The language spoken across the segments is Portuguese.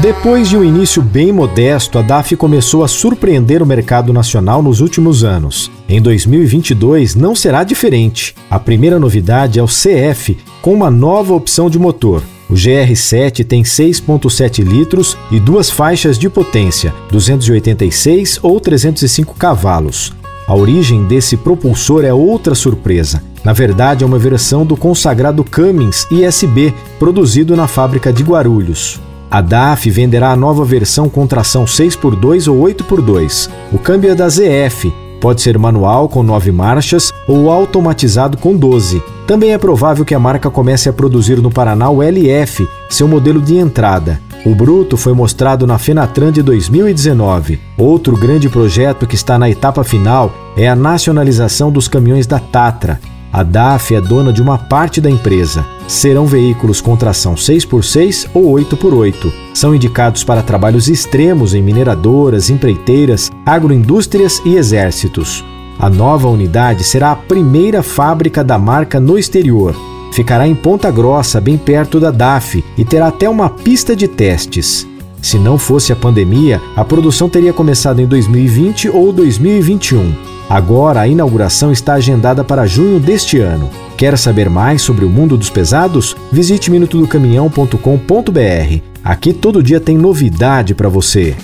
Depois de um início bem modesto, a DAF começou a surpreender o mercado nacional nos últimos anos. Em 2022 não será diferente. A primeira novidade é o CF, com uma nova opção de motor. O GR7 tem 6,7 litros e duas faixas de potência, 286 ou 305 cavalos. A origem desse propulsor é outra surpresa. Na verdade, é uma versão do consagrado Cummins ISB, produzido na fábrica de Guarulhos. A DAF venderá a nova versão com tração 6x2 ou 8x2. O câmbio é da ZF, pode ser manual com 9 marchas ou automatizado com 12. Também é provável que a marca comece a produzir no Paraná o LF, seu modelo de entrada. O Bruto foi mostrado na Fenatran de 2019. Outro grande projeto que está na etapa final é a nacionalização dos caminhões da Tatra. A DAF é dona de uma parte da empresa. Serão veículos com tração 6x6 ou 8x8. São indicados para trabalhos extremos em mineradoras, empreiteiras, agroindústrias e exércitos. A nova unidade será a primeira fábrica da marca no exterior. Ficará em Ponta Grossa, bem perto da DAF, e terá até uma pista de testes. Se não fosse a pandemia, a produção teria começado em 2020 ou 2021. Agora a inauguração está agendada para junho deste ano. Quer saber mais sobre o mundo dos pesados? Visite minutodocaminhão.com.br. Aqui todo dia tem novidade para você.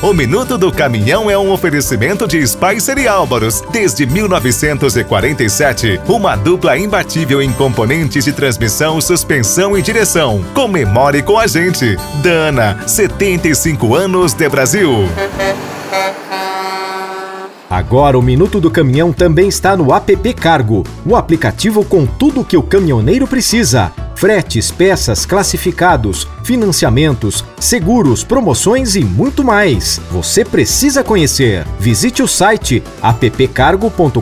O Minuto do Caminhão é um oferecimento de Spicer e Álvaros. Desde 1947, uma dupla imbatível em componentes de transmissão, suspensão e direção. Comemore com a gente. Dana, 75 anos de Brasil. Agora o Minuto do Caminhão também está no app Cargo, o aplicativo com tudo o que o caminhoneiro precisa fretes, peças, classificados, financiamentos, seguros, promoções e muito mais. Você precisa conhecer. Visite o site appcargo.com.br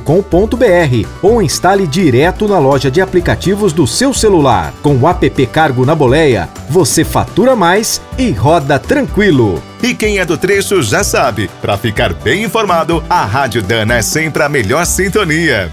ou instale direto na loja de aplicativos do seu celular. Com o app Cargo na boleia, você fatura mais e roda tranquilo. E quem é do trecho já sabe, para ficar bem informado, a Rádio Dana é sempre a melhor sintonia.